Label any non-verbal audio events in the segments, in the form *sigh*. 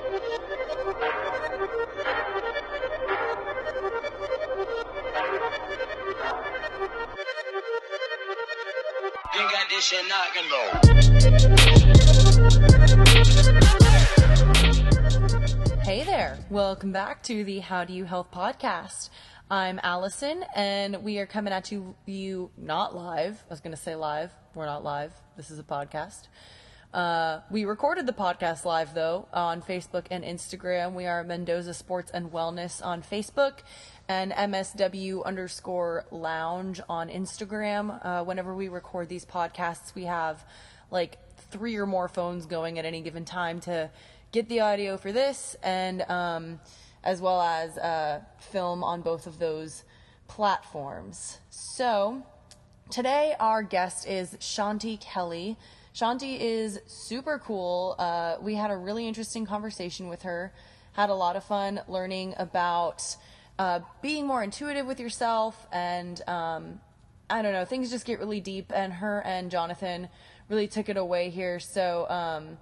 Hey there. Welcome back to the How Do You Health podcast. I'm Allison and we are coming at you, you not live. I was going to say live. We're not live. This is a podcast. Uh, we recorded the podcast live though on Facebook and Instagram. We are Mendoza Sports and Wellness on Facebook and MSW underscore lounge on Instagram. Uh, whenever we record these podcasts, we have like three or more phones going at any given time to get the audio for this and um, as well as uh, film on both of those platforms. So today our guest is Shanti Kelly. Shanti is super cool. Uh, we had a really interesting conversation with her. Had a lot of fun learning about uh, being more intuitive with yourself, and um, I don't know, things just get really deep. And her and Jonathan really took it away here. So um,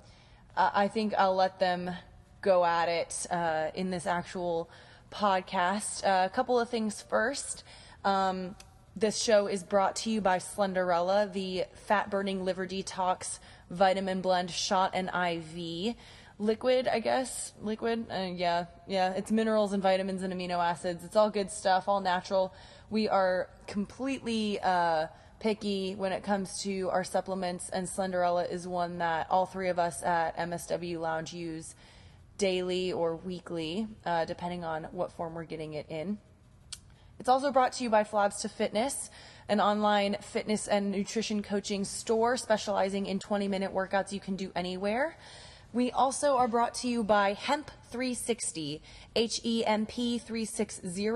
I I think I'll let them go at it uh, in this actual podcast. Uh, a couple of things first. Um, this show is brought to you by Slenderella, the fat burning liver detox vitamin blend shot and IV. Liquid, I guess. Liquid. Uh, yeah, yeah. It's minerals and vitamins and amino acids. It's all good stuff, all natural. We are completely uh, picky when it comes to our supplements, and Slenderella is one that all three of us at MSW Lounge use daily or weekly, uh, depending on what form we're getting it in. It's also brought to you by Flabs to Fitness, an online fitness and nutrition coaching store specializing in 20 minute workouts you can do anywhere. We also are brought to you by Hemp 360, H E M P 360.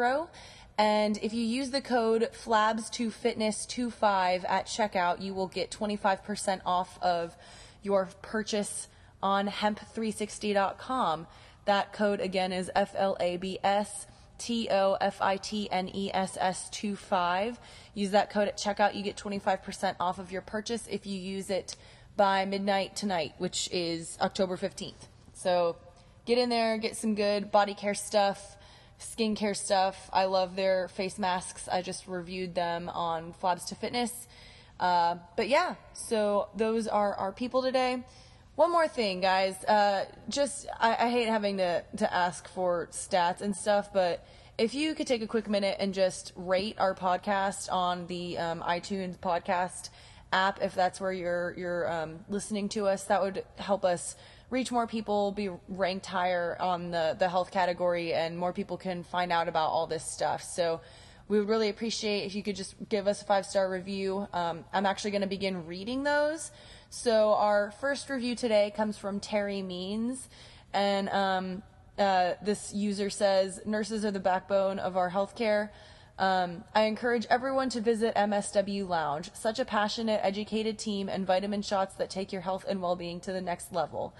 And if you use the code FLABS2FITNESS25 at checkout, you will get 25% off of your purchase on hemp360.com. That code again is F L A B S T O F I T N E S S 25. Use that code at checkout. You get 25% off of your purchase if you use it by midnight tonight, which is October 15th. So get in there, get some good body care stuff, skincare stuff. I love their face masks. I just reviewed them on Flabs to Fitness. Uh, but yeah, so those are our people today. One more thing, guys. Uh, just I, I hate having to to ask for stats and stuff, but if you could take a quick minute and just rate our podcast on the um, iTunes podcast app, if that's where you're you're um, listening to us, that would help us reach more people, be ranked higher on the the health category, and more people can find out about all this stuff. So we would really appreciate if you could just give us a five star review. Um, I'm actually going to begin reading those. So our first review today comes from Terry Means, and um, uh, this user says nurses are the backbone of our healthcare. Um, I encourage everyone to visit MSW Lounge. Such a passionate, educated team and vitamin shots that take your health and well being to the next level.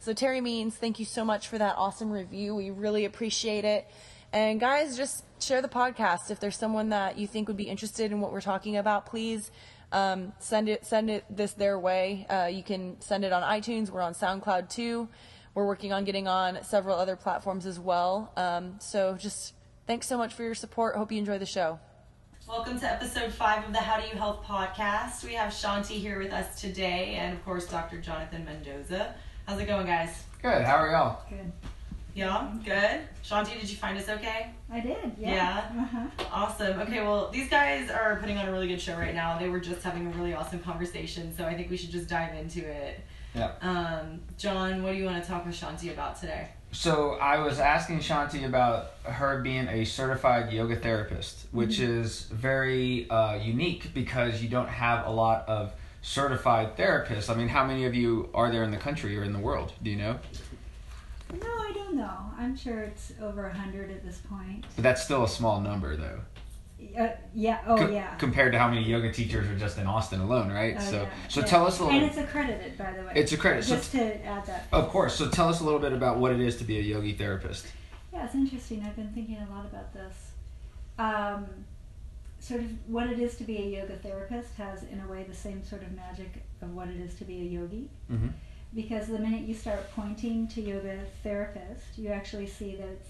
So, Terry Means, thank you so much for that awesome review. We really appreciate it. And, guys, just share the podcast. If there's someone that you think would be interested in what we're talking about, please um, send it send it this their way. Uh, you can send it on iTunes. We're on SoundCloud too. We're working on getting on several other platforms as well. Um, so just thanks so much for your support. Hope you enjoy the show. Welcome to episode five of the How Do You Health podcast. We have Shanti here with us today, and of course, Dr. Jonathan Mendoza. How's it going, guys? Good. How are y'all? Good. Yeah, good. Shanti, did you find us okay? I did. Yeah. Yeah. Uh-huh. Awesome. Okay, well, these guys are putting on a really good show right now. They were just having a really awesome conversation, so I think we should just dive into it. Yeah. Um, John, what do you want to talk with Shanti about today? So I was asking Shanti about her being a certified yoga therapist, which is very uh, unique because you don't have a lot of certified therapists. I mean, how many of you are there in the country or in the world? Do you know? No, I don't know. I'm sure it's over a hundred at this point. But that's still a small number, though. Uh, yeah. Oh, Co- yeah. Compared to how many yoga teachers are just in Austin alone, right? Oh, so, yeah. so Yeah. tell us a little. And it's accredited, by the way. It's accredited. So Just to add that. Of course. So tell us a little bit about what it is to be a yogi therapist. Yeah, it's interesting. I've been thinking a lot about this. Um, sort of what it is to be a yoga therapist has, in a way, the same sort of magic of what it is to be a yogi. Mm-hmm. Because the minute you start pointing to yoga therapist, you actually see that it's,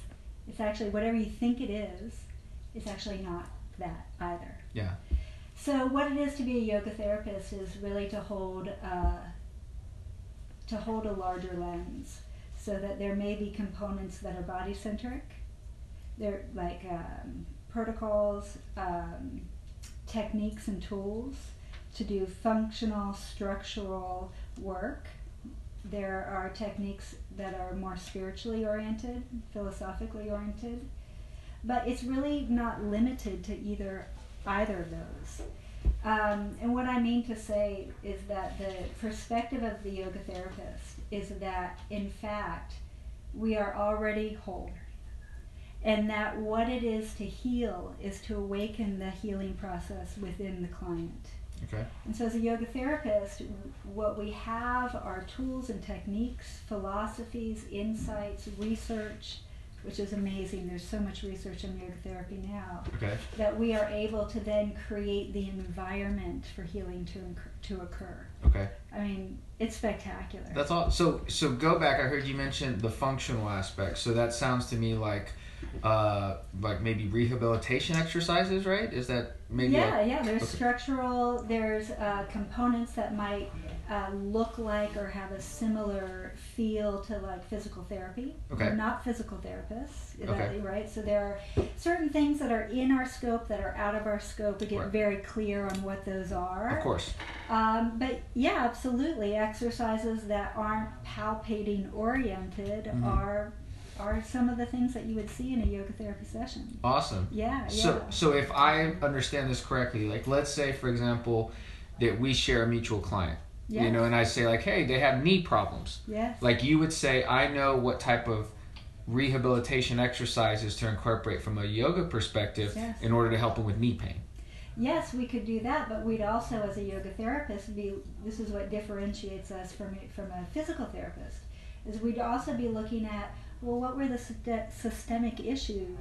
it's actually whatever you think it is, it's actually not that either. Yeah. So what it is to be a yoga therapist is really to hold uh, to hold a larger lens, so that there may be components that are body centric. They're like um, protocols, um, techniques, and tools to do functional, structural work. There are techniques that are more spiritually oriented, philosophically oriented, but it's really not limited to either either of those. Um, and what I mean to say is that the perspective of the yoga therapist is that, in fact, we are already whole. And that what it is to heal is to awaken the healing process within the client. Okay. And so, as a yoga therapist, what we have are tools and techniques, philosophies, insights, research, which is amazing. There's so much research in yoga therapy now Okay. that we are able to then create the environment for healing to incur- to occur. Okay. I mean, it's spectacular. That's all. So so go back. I heard you mention the functional aspect. So that sounds to me like, uh, like maybe rehabilitation exercises, right? Is that maybe? yeah, like- yeah. There's okay. structural. There's uh, components that might uh, look like or have a similar feel to like physical therapy. Okay. We're not physical therapists, Okay. right? So there are certain things that are in our scope that are out of our scope. We get Right. very clear on what those are. Of course. Um, but yeah, absolutely. Exercises that aren't palpating oriented Mhm. are are some of the things that you would see in a yoga therapy session. Awesome. Yeah, yeah. So so if I understand this correctly, like let's say for example that we share a mutual client, yes. you know, and I say like, hey, they have knee problems. yes. Like you would say, I know what type of rehabilitation exercises to incorporate from a yoga perspective Yes. in order to help them with knee pain. Yes, we could do that, but we'd also, as a yoga therapist, be. This is what differentiates us from from a physical therapist, is we'd also be looking at well, what were the systemic issues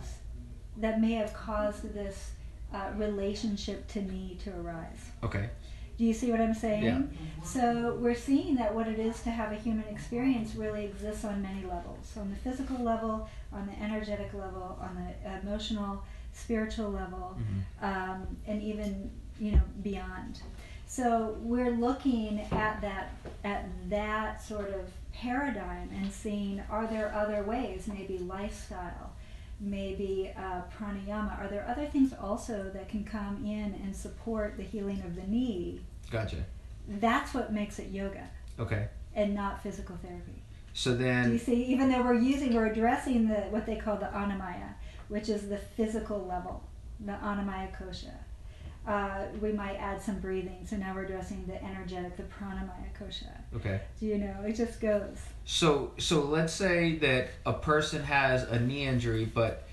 that may have caused this uh, relationship to me to arise. Okay. Do you see what I'm saying? Yeah. So we're seeing that what it is to have a human experience really exists on many levels. On the physical level, on the energetic level, on the emotional, spiritual level, Mhm. um, and even you know beyond. So we're looking at that at that sort of paradigm and seeing are there other ways, maybe lifestyle, maybe uh, pranayama. Are there other things also that can come in and support the healing of the knee? Gotcha. That's what makes it yoga Okay. and not physical therapy. So Do you see? Even though we're using, we're addressing the what they call the annamaya, which is the physical level, the annamaya kosha. Uh, we might add some breathing, so now we're addressing the energetic, the pranamaya kosha. okay. Do you know? It just goes. So so let's say that a person has a knee injury, but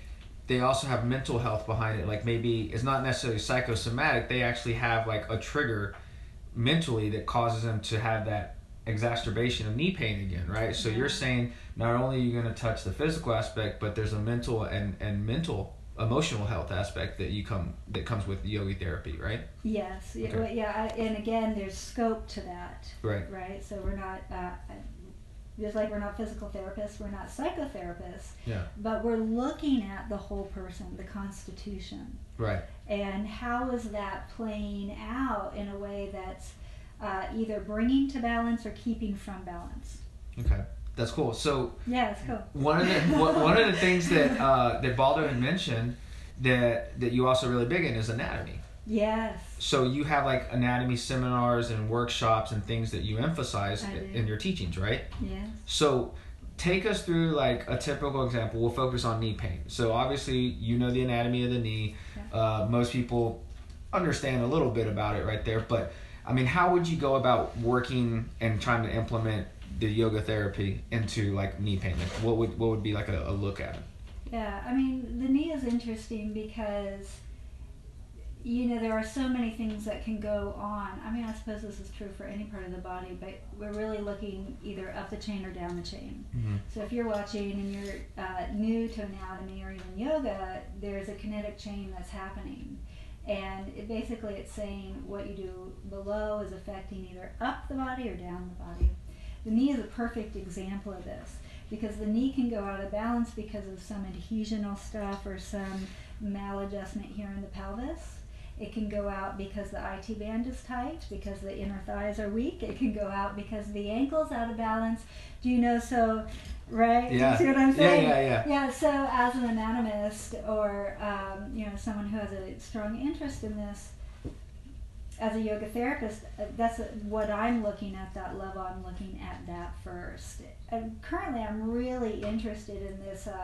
they also have mental health behind it. Like maybe it's not necessarily psychosomatic. They actually have like a trigger mentally that causes them to have that exacerbation of knee pain again, right? So you're saying not only are you going to touch the physical aspect, but there's a mental and and mental emotional health aspect that you come that comes with yogi therapy, right? Yes. Yeah, Okay. well, yeah. I- And again, there's scope to that. Right. Right. So we're not. Uh, just like we're not physical therapists, we're not psychotherapists. Yeah. But we're looking at the whole person, the constitution. Right. and how is that playing out in a way that's uh, either bringing to balance or keeping from balance Okay. That's cool. So yeah it's cool one of the *laughs* one of the things that uh, that Baldo had mentioned that that you also really big in is anatomy. yes So you have like anatomy seminars and workshops and things that you emphasize in your teachings, right? yes So take us through like a typical example. We'll focus on knee pain. So obviously you know the anatomy of the knee. Uh, most people understand a little bit about it right there, but I mean, how would you go about working and trying to implement the yoga therapy into like knee pain? Like what would what would be like a, a look at it? yeah i mean the knee is interesting because you know there are so many things that can go on i mean i suppose this is true for any part of the body but we're really looking either up the chain or down the chain Mm-hmm. So if you're watching and you're uh, new to anatomy or even yoga, there's a kinetic chain that's happening, and it basically it's saying what you do below is affecting either up the body or down the body. The knee is a perfect example of this because the knee can go out of balance because of some adhesional stuff or some maladjustment here in the pelvis. It can go out because the IT band is tight, because the inner thighs are weak. It can go out because the ankle's out of balance. Do you know? So, right? Yeah. see what I'm Yeah, saying? yeah, yeah. Yeah. So, as an anatomist or um, you know someone who has a strong interest in this, as a yoga therapist, uh, that's what I'm looking at. That level, I'm looking at that first. And currently, I'm really interested in this uh,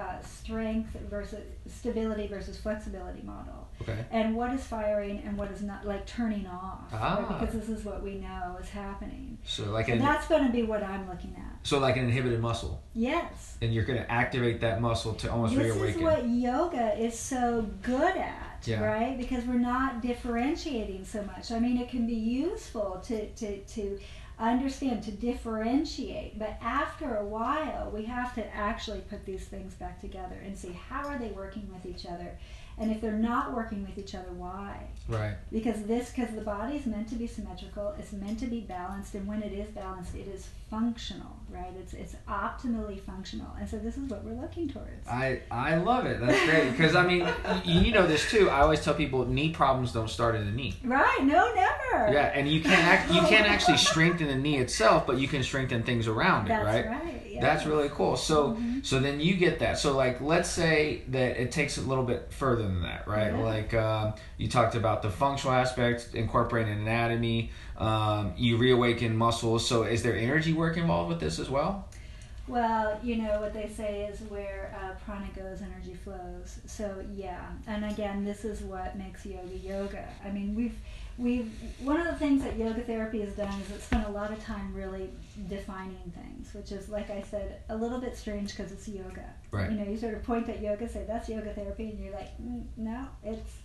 uh, strength versus stability versus flexibility model Okay. and what is firing and what is not like turning off right? Ah. because this is what we know is happening So like and an that's going to be what i'm looking at so like an inhibited muscle, yes and you're going to activate that muscle to almost this reawaken. is what yoga is so good at Yeah. right because we're not differentiating so much i mean it can be useful to to to understand to differentiate but after a while we have to actually put these things back together and see how are they working with each other and if they're not working with each other why right. because this because the body is meant to be symmetrical it's meant to be balanced and when it is balanced it is functional right it's it's optimally functional and so this is what we're looking towards I I love it. That's great because I mean y- you know this too. I always tell people knee problems don't start in the knee. right no never Yeah, and you can't act, you can't actually strengthen the knee itself, but you can strengthen things around it, that's right? right, yeah. That's really cool. So Mhm. so then you get that. So like let's say that it takes a little bit further than that, right? Yeah. Like um, you talked about the functional aspects, incorporating anatomy. Um, you reawaken muscles. So is there energy work involved with this as well? Well, you know what they say is where uh, prana goes, energy flows. So yeah, and again, this is what makes yoga yoga. I mean, we've we've one of the things that yoga therapy has done is it spent a lot of time really defining things, which is like I said, a little bit strange because it's yoga. Right. You know, you sort of point at yoga, say that's yoga therapy, and you're like, mm, no, it's.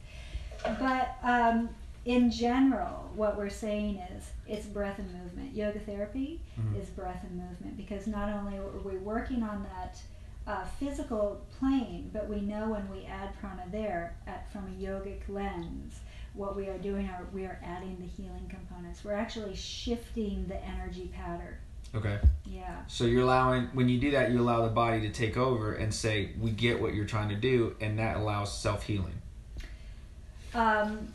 But um, in general, what we're saying is it's breath and movement. Yoga therapy Mhm. is breath and movement because not only are we working on that uh, physical plane, but we know when we add prana there at, from a yogic lens, what we are doing are we are adding the healing components. We're actually shifting the energy pattern. Okay. Yeah. So you're allowing when you do that, you allow the body to take over and say, "We get what you're trying to do," and that allows self healing. Um,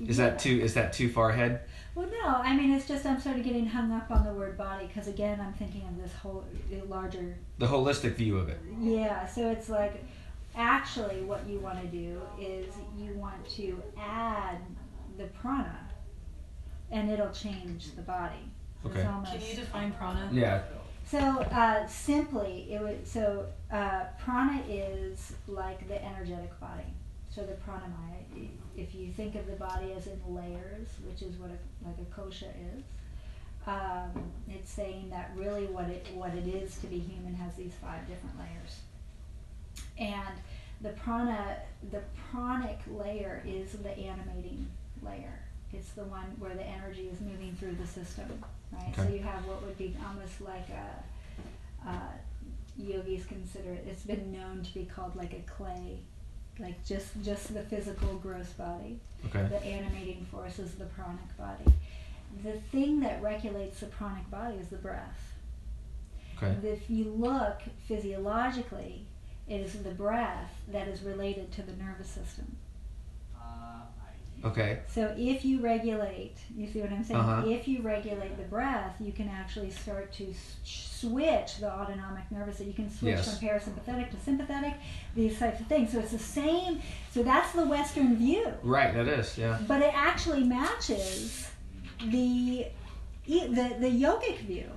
Is yeah. that too? Is that too far ahead? Well, no. I mean, it's just I'm sort of getting hung up on the word body because again, I'm thinking of this whole larger The holistic view of it. Yeah, so it's like actually what you want to do is you want to add the prana and it'll change the body. So it's Okay. almost- Can you define prana? Yeah. so uh, simply, it would so uh, prana is like the energetic body. So the pranamaya, if you think of the body as in layers, which is what a, like a kosha is, um, it's saying that really what it what it is to be human has these five different layers. And the prana, the pranic layer is the animating layer. It's the one where the energy is moving through the system, right? So you have what would be almost like a, uh, yogis consider it. It's been known to be called like a clay, like just just the physical gross body. Okay. The animating force is the pranic body. The thing that regulates the pranic body is the breath. Okay. If you look physiologically, it is the breath that is related to the nervous system. Okay. So if you regulate, you see what I'm saying? Uh-huh. If you regulate the breath, you can actually start to s- switch the autonomic nervous. So you can switch Yes. from parasympathetic to sympathetic, these types of things. So it's the same. So that's the Western view, Right. That is. Yeah. but it actually matches the the the yogic view.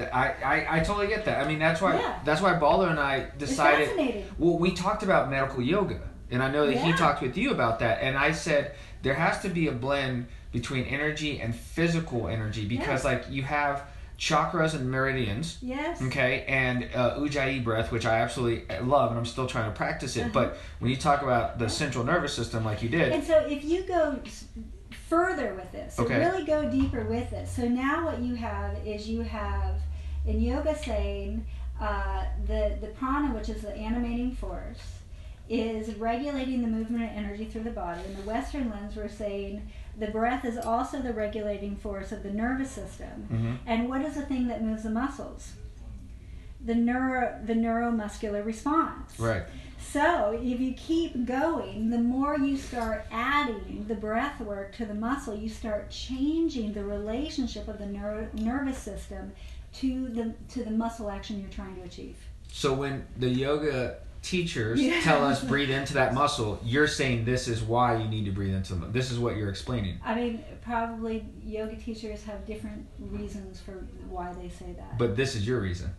I, I, I totally get that. I mean, that's why Yeah. that's why Baldo and I decided. fascinating. Well, we talked about medical yoga, and I know that he talked with you about that. And I said there has to be a blend between energy and physical energy because, Yes. like, you have chakras and meridians. Yes. Okay, and uh, Ujjayi breath, which I absolutely love, and I'm still trying to practice it. Uh-huh. But when you talk about the central nervous system, like you did, And so if you go further with this, so Okay. really go deeper with this. So now what you have is you have in yoga saying uh, the the prana, which is the animating force, is regulating the movement of energy through the body. In the Western lens, we're saying the breath is also the regulating force of the nervous system. Mhm. And what is the thing that moves the muscles? The neuro, the neuromuscular response. Right. So if you keep going, the more you start adding the breath work to the muscle, you start changing the relationship of the neuro, nervous system to the to the muscle action you're trying to achieve. So when the yoga teachers Yeah. tell us *laughs* breathe into that muscle, you're saying this is why you need to breathe into them. This is what you're explaining. I mean, probably yoga teachers have different reasons for why they say that. But this is your reason.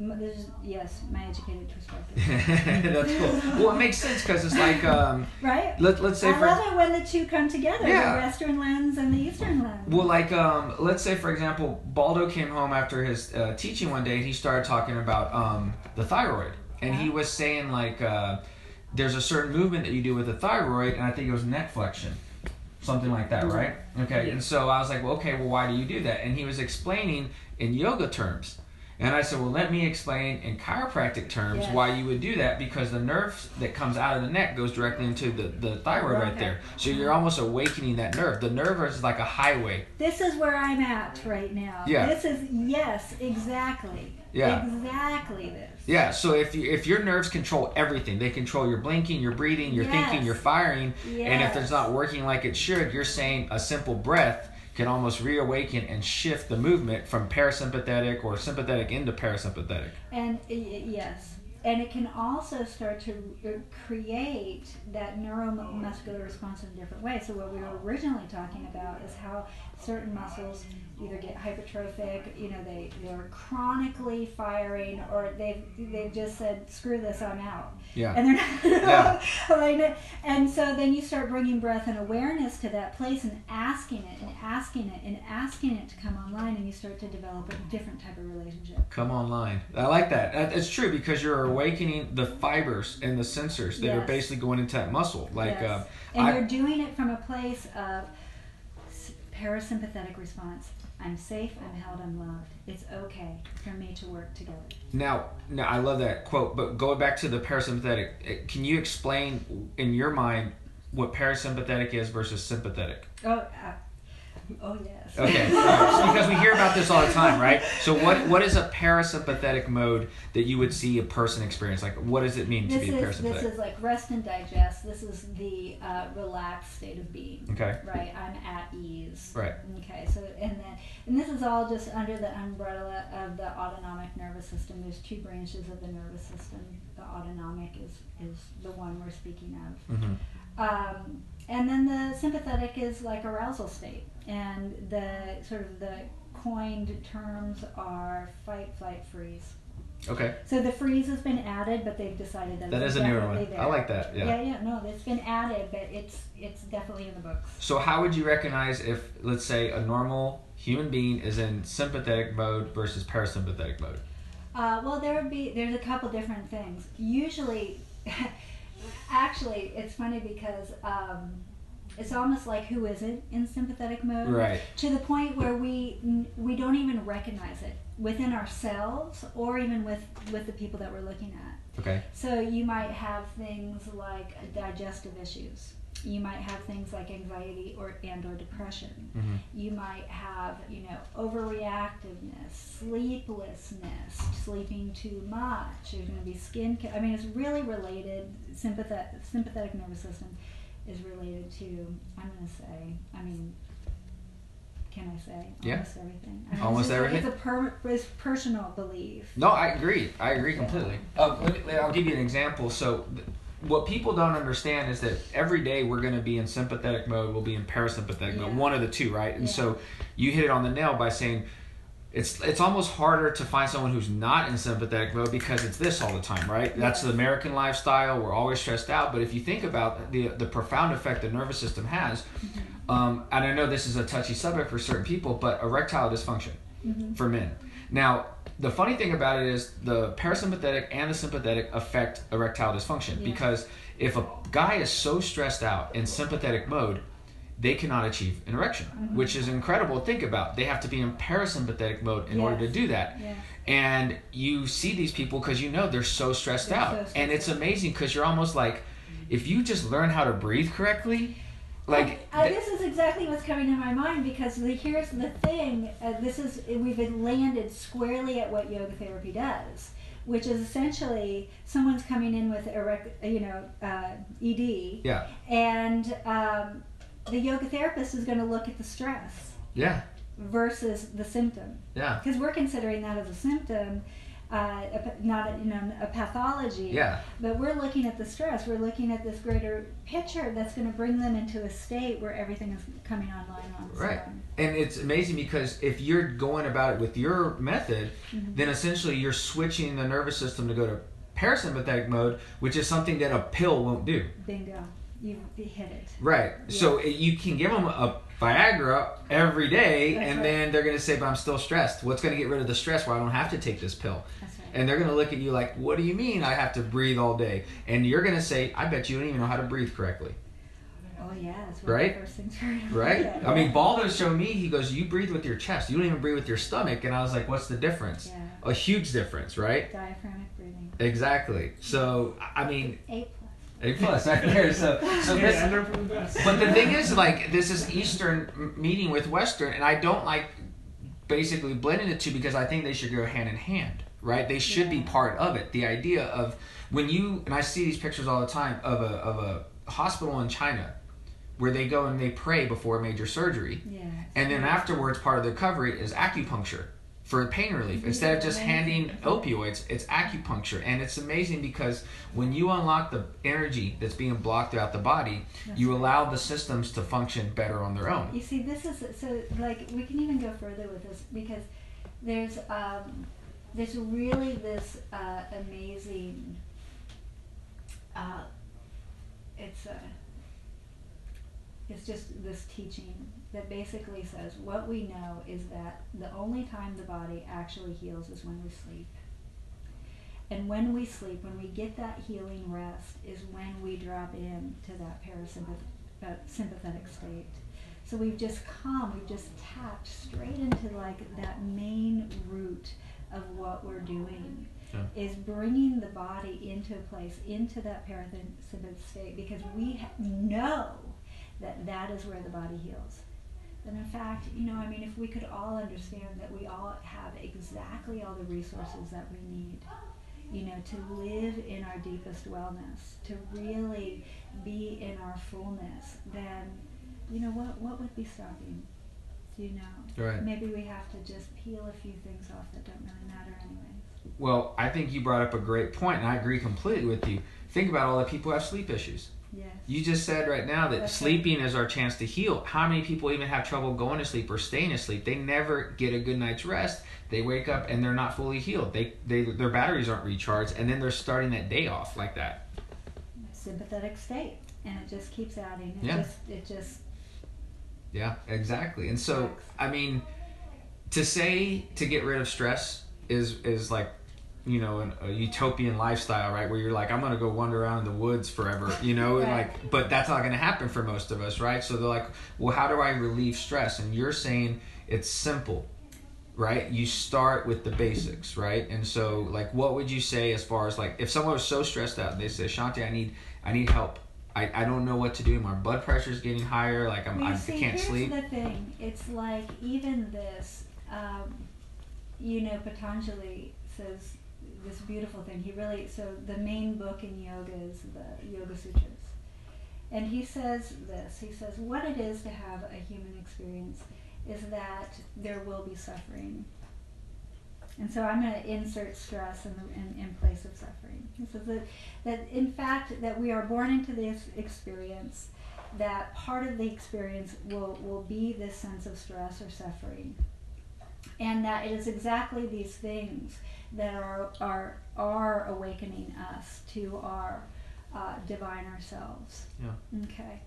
M- this is, yes, my educated perspective. *laughs* That's cool. Well, it makes sense because it's like um, *laughs* right? let let's say I for love it when the two come together, Yeah. the Western lens and the Eastern lens. Well, like, um, let's say, for example, Baldo came home after his uh, teaching one day and he started talking about um, the thyroid. And he was saying, like, uh, there's a certain movement that you do with the thyroid, and I think it was neck flexion. Something like that, right? Okay. Yeah. And so I was like, well, okay, well, why do you do that? And he was explaining in yoga terms. And I said, well, let me explain in chiropractic terms Yes. why you would do that because the nerve that comes out of the neck goes directly into the, the thyroid right there. So you're almost awakening that nerve. The nerve is like a highway. This is where I'm at right now. Yeah. This is yes, exactly. Yeah. Exactly this. Yeah, so if you, if your nerves control everything, they control your blinking, your breathing, your thinking, your firing, and if it's not working like it should, you're saying a simple breath can almost reawaken and shift the movement from parasympathetic or sympathetic into parasympathetic. And yes, and it can also start to uh, create that neuromuscular response in a different way. So what we were originally talking about is how certain muscles either get hypertrophic, you know, they they're chronically firing, or they've they've just said screw this, I'm out. Yeah. And they're not *laughs* Yeah. and so then you start bringing breath and awareness to that place and asking it and asking it and asking it to come online, and you start to develop a different type of relationship. Come online. I like that. It's true because you're awakening the fibers and the sensors that are basically going into that muscle. Like, Yes. uh, and I- you're doing it from a place of parasympathetic response. I'm safe, I'm held, I'm loved. It's okay for me to work together. Now, now I love that quote, but going back to the parasympathetic, eh, can you explain in your mind what parasympathetic is versus sympathetic? Oh, uh, oh yes. Okay, right. *laughs* Because we hear about this all the time, right? So what what is a parasympathetic mode that you would see a person experience? Like, what does it mean to This be is parasympathetic? this is like rest and digest. This is the uh, relaxed state of being. Okay. Right. I'm at ease. Right. Okay. So and then and this is all just under the umbrella of the autonomic nervous system. There's two branches of the nervous system. The autonomic is is the one we're speaking of. hmm Um, and then the sympathetic is like arousal state, and the sort of the coined terms are fight, flight, freeze. Okay, So the freeze has been added, but they've decided that that it's a newer one. there. I like that. Yeah. yeah, yeah, no, it's been added, but it's it's definitely in the books. So how would you recognize if, let's say, a normal human being is in sympathetic mode versus parasympathetic mode? Uh, well, there would be there's a couple different things. Usually, *laughs* actually, it's funny because um, it's almost like who is it in sympathetic mode. Right. to the point where we we don't even recognize it within ourselves or even with with the people that we're looking at Okay. so you might have things like digestive issues you might have things like anxiety or and or depression Mhm. you might have you know overreactiveness sleeplessness sleeping too much there's going to be skin ca- i mean it's really related sympathetic sympathetic nervous system is related to i'm going to say i mean can I say Yeah. almost everything? I mean, Almost it's just everything? It's a per, it's personal belief. No, I agree. I agree completely. Um, let me, I'll give you an example. So, th- what people don't understand is that every day we're going to be in sympathetic mode, we'll be in parasympathetic mode, one of the two, right? And Yeah. so, you hit it on the nail by saying it's it's almost harder to find someone who's not in sympathetic mode because it's this all the time, right? That's the American lifestyle. We're always stressed out. But if you think about the the profound effect the nervous system has, um, and I know this is a touchy subject for certain people, but erectile dysfunction for men. Now, the funny thing about it is the parasympathetic and the sympathetic affect erectile dysfunction Yeah. because if a guy is so stressed out in sympathetic mode, they cannot achieve an erection, Mhm. which is incredible to think about. They have to be in parasympathetic mode in order to do that. Yeah. And you see these people because you know they're so stressed They're out. so stressed and it's amazing because you're almost like, if you just learn how to breathe correctly, like, Uh, th- this is exactly what's coming to my mind because the, here's the thing. Uh, this is we've been landed squarely at what yoga therapy does, which is essentially someone's coming in with erect, you know, uh, ED, yeah, and um, the yoga therapist is going to look at the stress yeah, versus the symptom yeah, because we're considering that as a symptom. Uh, a not a, you know a pathology, yeah. but we're looking at the stress. We're looking at this greater picture that's going to bring them into a state where everything is coming online on Right. And it's amazing because if you're going about it with your method, Mhm. then essentially you're switching the nervous system to go to parasympathetic mode, which is something that a pill won't do. Bingo. You hit it. Right. So you can give them a Viagra every day, That's and right. then they're going to say, "But I'm still stressed. What's going to get rid of the stress where I don't have to take this pill?" That's right. And they're going to look at you like, "What do you mean I have to breathe all day?" And you're going to say, "I bet you don't even know how to breathe correctly." oh, yeah. Right? of the first things we're gonna Right? I mean, Baldo showed me. He goes, "You breathe with your chest. You don't even breathe with your stomach." And I was like, "What's the difference?" Yeah. A huge difference, right? Diaphragmic breathing. Exactly. So I mean, plus. A plus right there. So so this. From the. But the thing is, like, this is Eastern meeting with Western, and I don't like basically blending the two because I think they should go hand in hand, right? They should be part of it. The idea of when you and I see these pictures all the time of a of a hospital in China where they go and they pray before major surgery, Yeah. and then afterwards, part of the recovery is acupuncture for pain relief. Instead of just handing opioids, it's acupuncture. And it's amazing because when you unlock the energy that's being blocked throughout the body, That's you right. allow the systems to function better on their own. You see, this is so like we can even go further with this because there's um, there's really this uh, amazing. Uh, it's a. It's just this teaching that basically says what we know is that the only time the body actually heals is when we sleep. And when we sleep, when we get that healing rest, is when we drop into that parasympathetic uh, state. So we've just come, we've just tapped straight into like that main root of what we're doing. Yeah. Is bringing the body into a place, into that parasympathetic state, because we ha- know that that is where the body heals. And in fact, you know, I mean, if we could all understand that we all have exactly all the resources that we need, you know, to live in our deepest wellness, to really be in our fullness, then, you know, what, what would be stopping? You know? Right. Maybe we have to just peel a few things off that don't really matter anyway. Well, I think you brought up a great point, and I agree completely with you. Think about all the people who have sleep issues. Yes. You just said right now that right. sleeping is our chance to heal. How many people even have trouble going to sleep or staying asleep? They never get a good night's rest. They wake up and they're not fully healed. They, they their batteries aren't recharged, and then they're starting that day off like that. Sympathetic state. And it just keeps adding. It Yeah. just it just Yeah, exactly. And so, I mean, to say to get rid of stress is is like, you know, an, a utopian lifestyle, right? Where you're like, I'm gonna go wander around in the woods forever, you know, Right. like, but that's not gonna happen for most of us, right? So they're like, well, how do I relieve stress? And you're saying it's simple, right? You start with the basics, right? And so, like, what would you say as far as like, if someone was so stressed out, and they say, Shanti, I need, I need help. I, I don't know what to do. My blood pressure's getting higher. Like I'm, Well, I see, can't here's sleep. the thing. It's like even this, um, you know, Patanjali says this beautiful thing. He really so the main book in yoga is the Yoga Sutras, and he says this. He says what it is to have a human experience is that there will be suffering. And so I'm going to insert stress in, the, in, in place of suffering. He says that, that in fact that we are born into this experience that part of the experience will, will be this sense of stress or suffering. And that it is exactly these things that are, are, are awakening us to our uh, diviner selves. Yeah. Okay.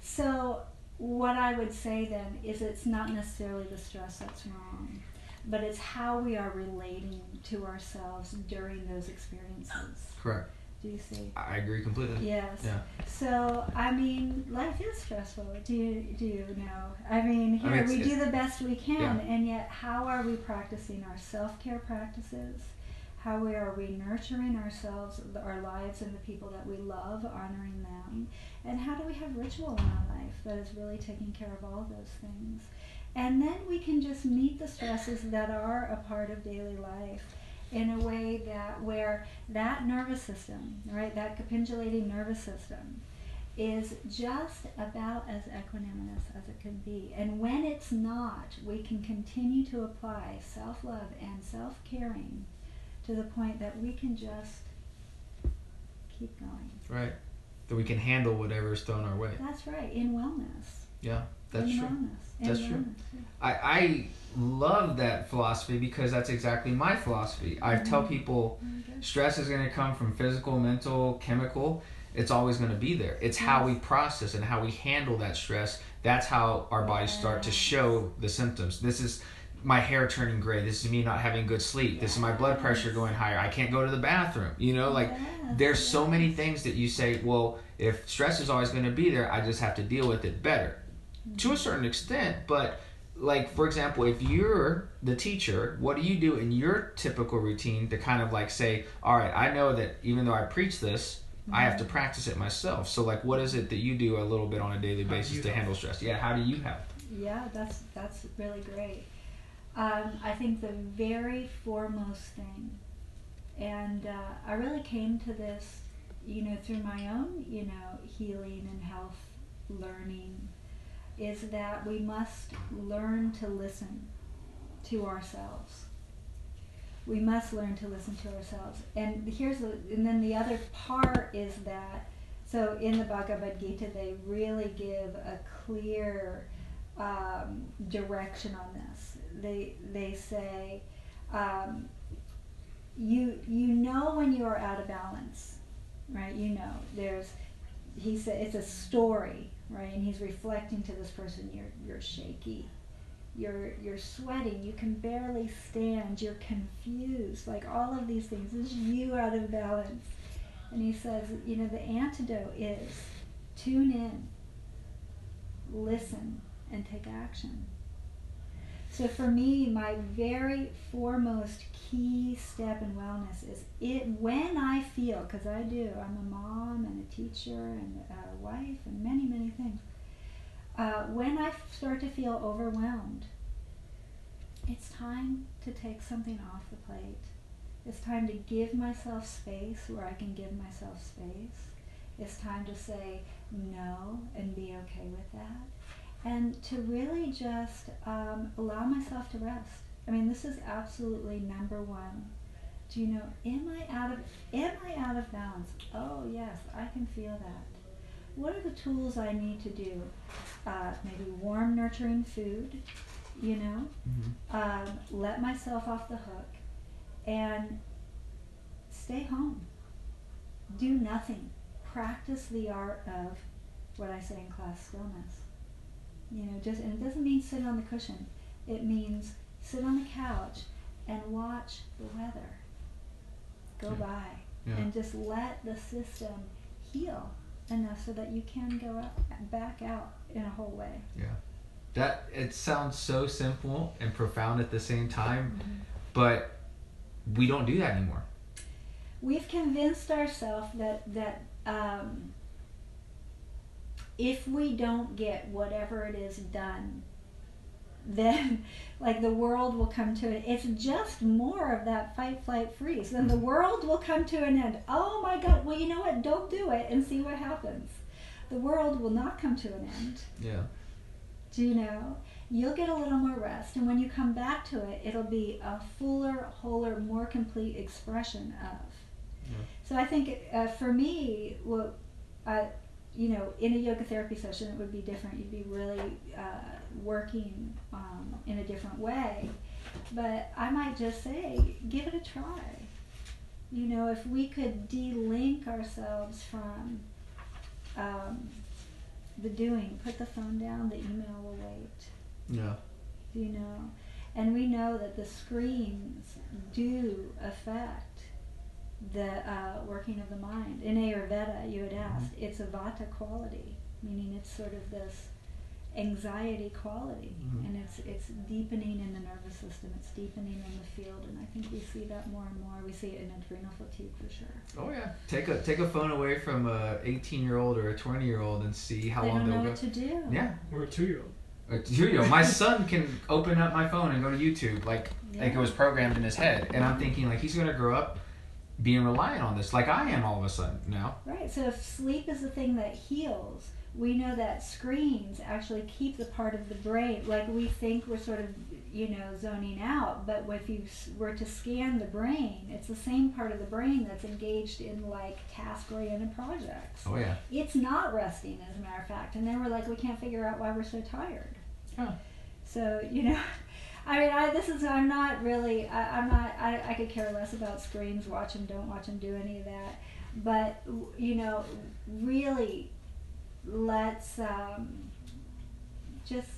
So, what I would say then is it's not necessarily the stress that's wrong, but it's how we are relating to ourselves during those experiences Correct. Do you see? I agree completely. Yes. Yeah. So I mean, life is stressful. Do you do you know? I mean, I here mean, we do the best we can, Yeah. and yet how are we practicing our self care practices? How we are we nurturing ourselves, our lives, and the people that we love, honoring them, and how do we have ritual in our life that is really taking care of all those things? And then we can just meet the stresses that are a part of daily life in a way that where that nervous system, right, that capitulating nervous system, is just about as equanimous as it can be. And when it's not, we can continue to apply self love and self caring to the point that we can just keep going. Right. That we can handle whatever is thrown our way. That's right, in wellness. Yeah, that's in true. Wellness. In That's true. wellness, yeah. I, I love that philosophy because that's exactly my philosophy. I mm-hmm. tell people mm-hmm. stress is going to come from physical, mental, chemical. It's always going to be there. It's how we process and how we handle that stress. That's how our bodies start to show the symptoms. This is my hair turning gray. This is me not having good sleep. This is my blood pressure going higher. I can't go to the bathroom. You know, like Yes, there's so many things that you say, well, if stress is always going to be there, I just have to deal with it better. To a certain extent, but like for example, if you're the teacher, what do you do in your typical routine to kind of like say, all right, I know that even though I preach this, I have to practice it myself. So like what is it that you do a little bit on a daily basis to help? handle stress? Yeah, how do you help? Yeah, that's that's really great. Um, I think the very foremost thing, and uh, I really came to this, you know, through my own, you know, healing and health learning, is that we must learn to listen to ourselves. We must learn to listen to ourselves. And here's the, and then the other part is that, so in the Bhagavad Gita, they really give a clear um, direction on this. They they say, um, you you know when you are out of balance, right? You know there's he said it's a story, right? And he's reflecting to this person. You're you're shaky, you're you're sweating, you can barely stand, you're confused, like all of these things. This is you out of balance. And he says, you know, the antidote is tune in, listen, and take action. So for me, my very foremost key step in wellness is it when I feel, because I do, I'm a mom and a teacher and a wife and many, many things. Uh, when I start to feel overwhelmed, it's time to take something off the plate. It's time to give myself space where I can give myself space. It's time to say no and be okay with that and to really just um, allow myself to rest. I mean, this is absolutely number one. Do you know? Am I out of Am I out of balance? Oh yes, I can feel that. What are the tools I need to do? Uh, maybe warm, nurturing food. You know, um, let myself off the hook, and stay home. Do nothing. Practice the art of what I say in class, stillness. You know, just and it doesn't mean sit on the cushion. It means sit on the couch and watch the weather go Yeah. by Yeah. and just let the system heal enough so that you can go out, back out in a whole way. Yeah. That it sounds so simple and profound at the same time, Mm-hmm. but we don't do that anymore. We've convinced ourselves that that um, if we don't get whatever it is done, then *laughs* like the world will come to it. It's just more of that fight, flight, freeze. Then the world will come to an end. Oh my God! Well, you know what? Don't do it and see what happens. The world will not come to an end. Yeah. Do you know? You'll get a little more rest, and when you come back to it, it'll be a fuller, wholer, more complete expression of. Yeah. So I think uh, for me, what I, you know, in a yoga therapy session, it would be different. You'd be really uh, working um, in a different way, but I might just say, give it a try. You know, if we could de-link ourselves from um, the doing, put the phone down, the email will wait Yeah. you know and we know that the screens do affect the uh, working of the mind. In Ayurveda, you had asked, it's a vata quality, meaning it's sort of this anxiety quality, Mhm. and it's it's deepening in the nervous system. It's deepening in the field, and I think we see that more and more. We see it in adrenal fatigue for sure. Oh yeah. Take a take a phone away from a 18 year old or a 20 year old and see how they long don't know they'll go. what to do. Yeah. Or a two-year-old. Uh, You know, my son can open up my phone and go to YouTube like like it was programmed in his head, and I'm thinking like he's gonna grow up being reliant on this, like I am all of a sudden now. Right. So if sleep is the thing that heals, we know that screens actually keep the part of the brain. Like we think we're sort of, you know, zoning out, but if you were to scan the brain, it's the same part of the brain that's engaged in like task-oriented projects. Oh yeah. It's not resting, as a matter of fact. And then we're like, we can't figure out why we're so tired. Huh. So you know. *laughs* I mean, I, this is, I'm not really, I, I'm not, I, I could care less about screens, watch them, don't watch them, do any of that. But, you know, really, let's um, just,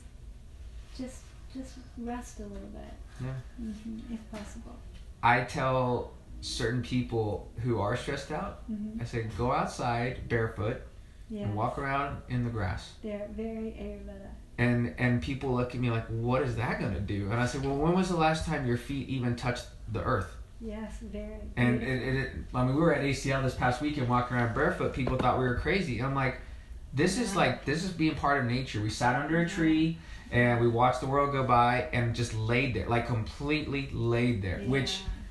just, just rest a little bit. Yeah. hmm if possible. I tell certain people who are stressed out, hmm I say go outside barefoot Yeah. and walk around in the grass. They're very Ayurveda. And and people look at me like, what is that gonna do? And I said, well, when was the last time your feet even touched the earth? Yes, very. And it, it, it, I mean, we were at ACL this past weekend walking around barefoot. People thought we were crazy. And I'm like, this is like, this is being part of nature. We sat under a tree and we watched the world go by and just laid there, like completely laid there, which Yeah.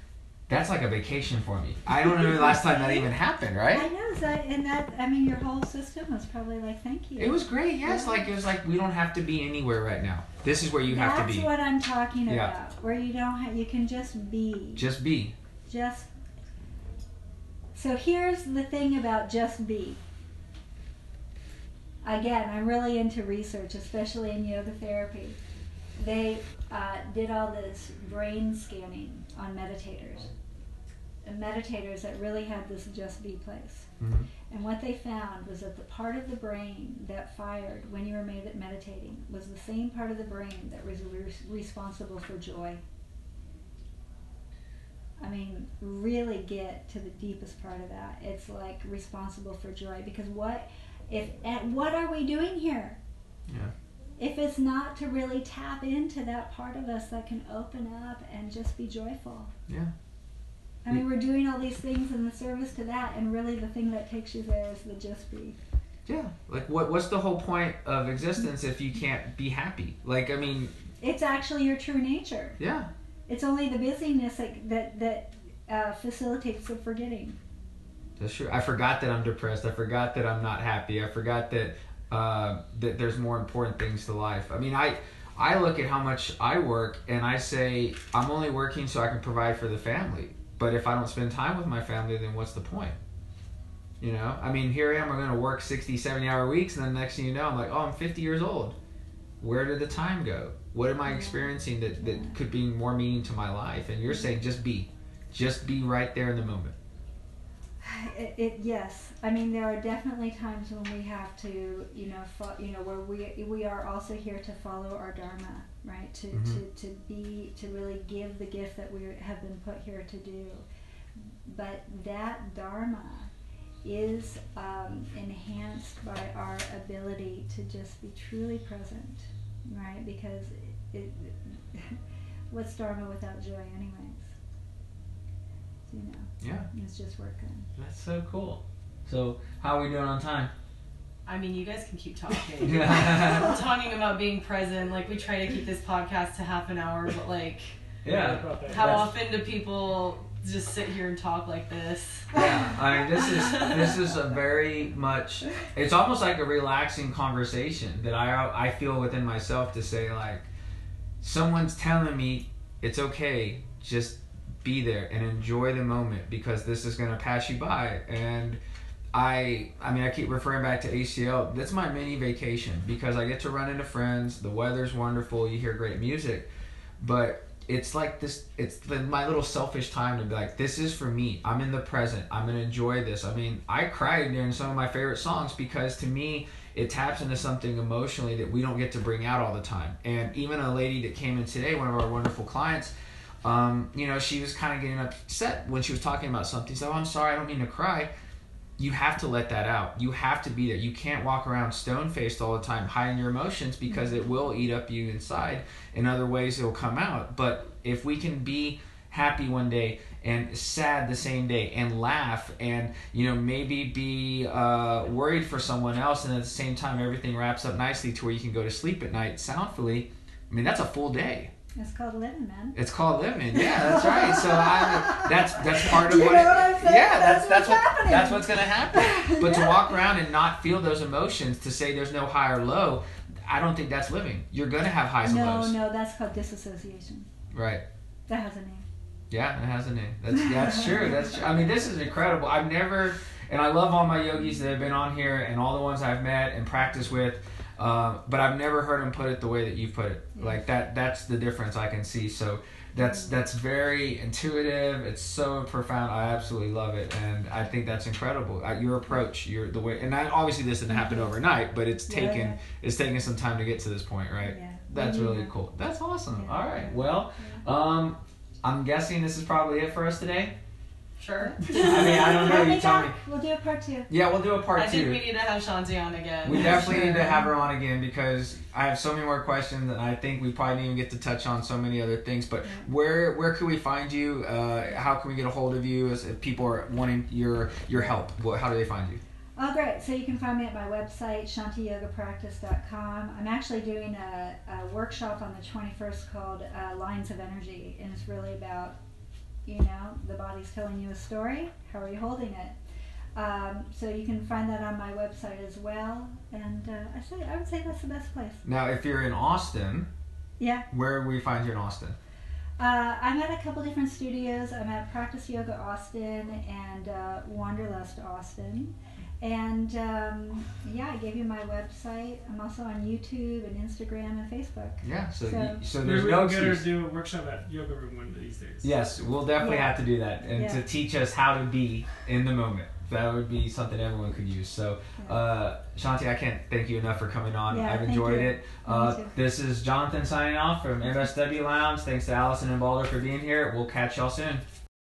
That's like a vacation for me. I don't know the last time that even happened, right? I know, so, and that, I mean, your whole system was probably like, thank you. It was great, yes. Like, it was like, we don't have to be anywhere right now. This is where you have to be. That's what I'm talking Yeah. about. Where you don't have, you can just be. Just be. Just. So here's the thing about just be. Again, I'm really into research, especially in yoga therapy. They uh, did all this brain scanning on meditators. Meditators that really had this just be place. Mhm. And what they found was that the part of the brain that fired when you were med- meditating was the same part of the brain that was re- responsible for joy. I mean, really get to the deepest part of that. It's like responsible for joy because what if and what are we doing here? Yeah. If it's not to really tap into that part of us that can open up and just be joyful. Yeah. I mean, we're doing all these things in the service to that, and really the thing that takes you there is the just be. Yeah. Like, what? what's the whole point of existence if you can't be happy? Like, I mean, It's actually your true nature. yeah. It's only the busyness that that, that uh, facilitates the forgetting. That's true. I forgot that I'm depressed. I forgot that I'm not happy. I forgot that uh, that there's more important things to life. I mean, I I look at how much I work and I say I'm only working so I can provide for the family. But if I don't spend time with my family, then what's the point? You know, I mean, here I am. I'm going to work 60, 70 hour weeks, and then next thing you know, I'm like, oh, I'm 50 years old. Where did the time go? What am I experiencing that, that could be more meaning to my life? And you're saying just be, just be right there in the moment. It, it yes, I mean there are definitely times when we have to, you know, fo- you know, where we we are also here to follow our dharma, right? To Mhm. to to be to really give the gift that we have been put here to do. But that dharma is um, enhanced by our ability to just be truly present, right? Because it, it *laughs* what's dharma without joy, anyways? You know, Yeah. it's just working. That's so cool. So, how are we doing on time? I mean, you guys can keep talking. *laughs* We're talking about being present. Like we try to keep this podcast to half an hour, but like, Yeah. About how That's- often do people just sit here and talk like this? Yeah. I mean, this is this is a very much. It's almost like a relaxing conversation that I I feel within myself to say like, someone's telling me it's okay. Just be there and enjoy the moment because this is gonna pass you by and. I I mean I keep referring back to ACL. That's my mini vacation because I get to run into friends. The weather's wonderful. You hear great music, but it's like this. It's the, my little selfish time to be like, this is for me. I'm in the present. I'm gonna enjoy this. I mean, I cried during some of my favorite songs because to me it taps into something emotionally that we don't get to bring out all the time. And even a lady that came in today, one of our wonderful clients. Um, you know, she was kind of getting upset when she was talking about something. So, oh, I'm sorry, I don't mean to cry. You have to let that out. You have to be there. You can't walk around stone faced all the time, hiding your emotions because it will eat up you inside. In other ways, it will come out. But if we can be happy one day and sad the same day and laugh and you know maybe be uh, worried for someone else and at the same time everything wraps up nicely to where you can go to sleep at night soundfully i mean that's a full day It's called living, man. it's called living. Yeah, that's right. So I, that's that's part of You what. know it- what I'm saying? yeah, that's That's that's what's what happening. that's what's gonna happen. *laughs* But to walk around and not feel those emotions, to say there's no high or low, I don't think that's living. You're gonna have highs and No, lows. no, that's called disassociation. Right. That has a name. Yeah, it has a name. That's that's *laughs* true. That's true. I mean, this is incredible. I've never, and I love all my yogis that have been on here and all the ones I've met and practiced with. Uh, but I've never heard him put it the way that you've put it. Yeah. Like that. That's the difference I can see. So that's that's very intuitive. It's so profound. I absolutely love it, and I think that's incredible. Uh, your approach, your the way, and I, obviously this didn't happen overnight, but it's Yeah. taken it's taken some time to get to this point, right? Yeah. That's Yeah. really cool. That's awesome. Yeah. All right. Well, um, I'm guessing this is probably it for us today. Sure. I mean, I *laughs* don't know. We'll You tell me. back. We'll do a part two. Yeah, we'll do a part I think two. we need to have Shanti on again. We definitely need to have her on again because I have so many more questions, and I think we probably didn't even get to touch on so many other things. But where where can we find you? Uh, how can we get a hold of you? As if people are wanting your your help, what, how do they find you? Oh, great. So you can find me at my website, shantiyogapractice.com. I'm actually doing a, a workshop on the 21st called uh, Lines of Energy, and it's really about, you know, the body's telling you a story. How are you holding it? Um, so you can find that on my website as well. And uh, I say I would say that's the best place. Now, if you're in Austin, Yeah. where we find you in Austin? Uh, I'm at a couple different studios. I'm at Practice Yoga Austin and uh, Wanderlust Austin. And um, yeah, I gave you my website. I'm also on YouTube and Instagram and Facebook. Yeah. So So- y- so Maybe there's we no can get her to excuse. do a workshop at Yoga Room one of these days. Yes, we'll definitely Yeah. have to do that and to teach us how to be in the moment. That would be something everyone could use. So, uh, Shanti, I can't thank you enough for coming on. Yeah, I've thank enjoyed you. it. Uh, too. this is Jonathan signing off from MSW Lounge. Thanks to Allison and Baldo for being here. We'll catch y'all soon.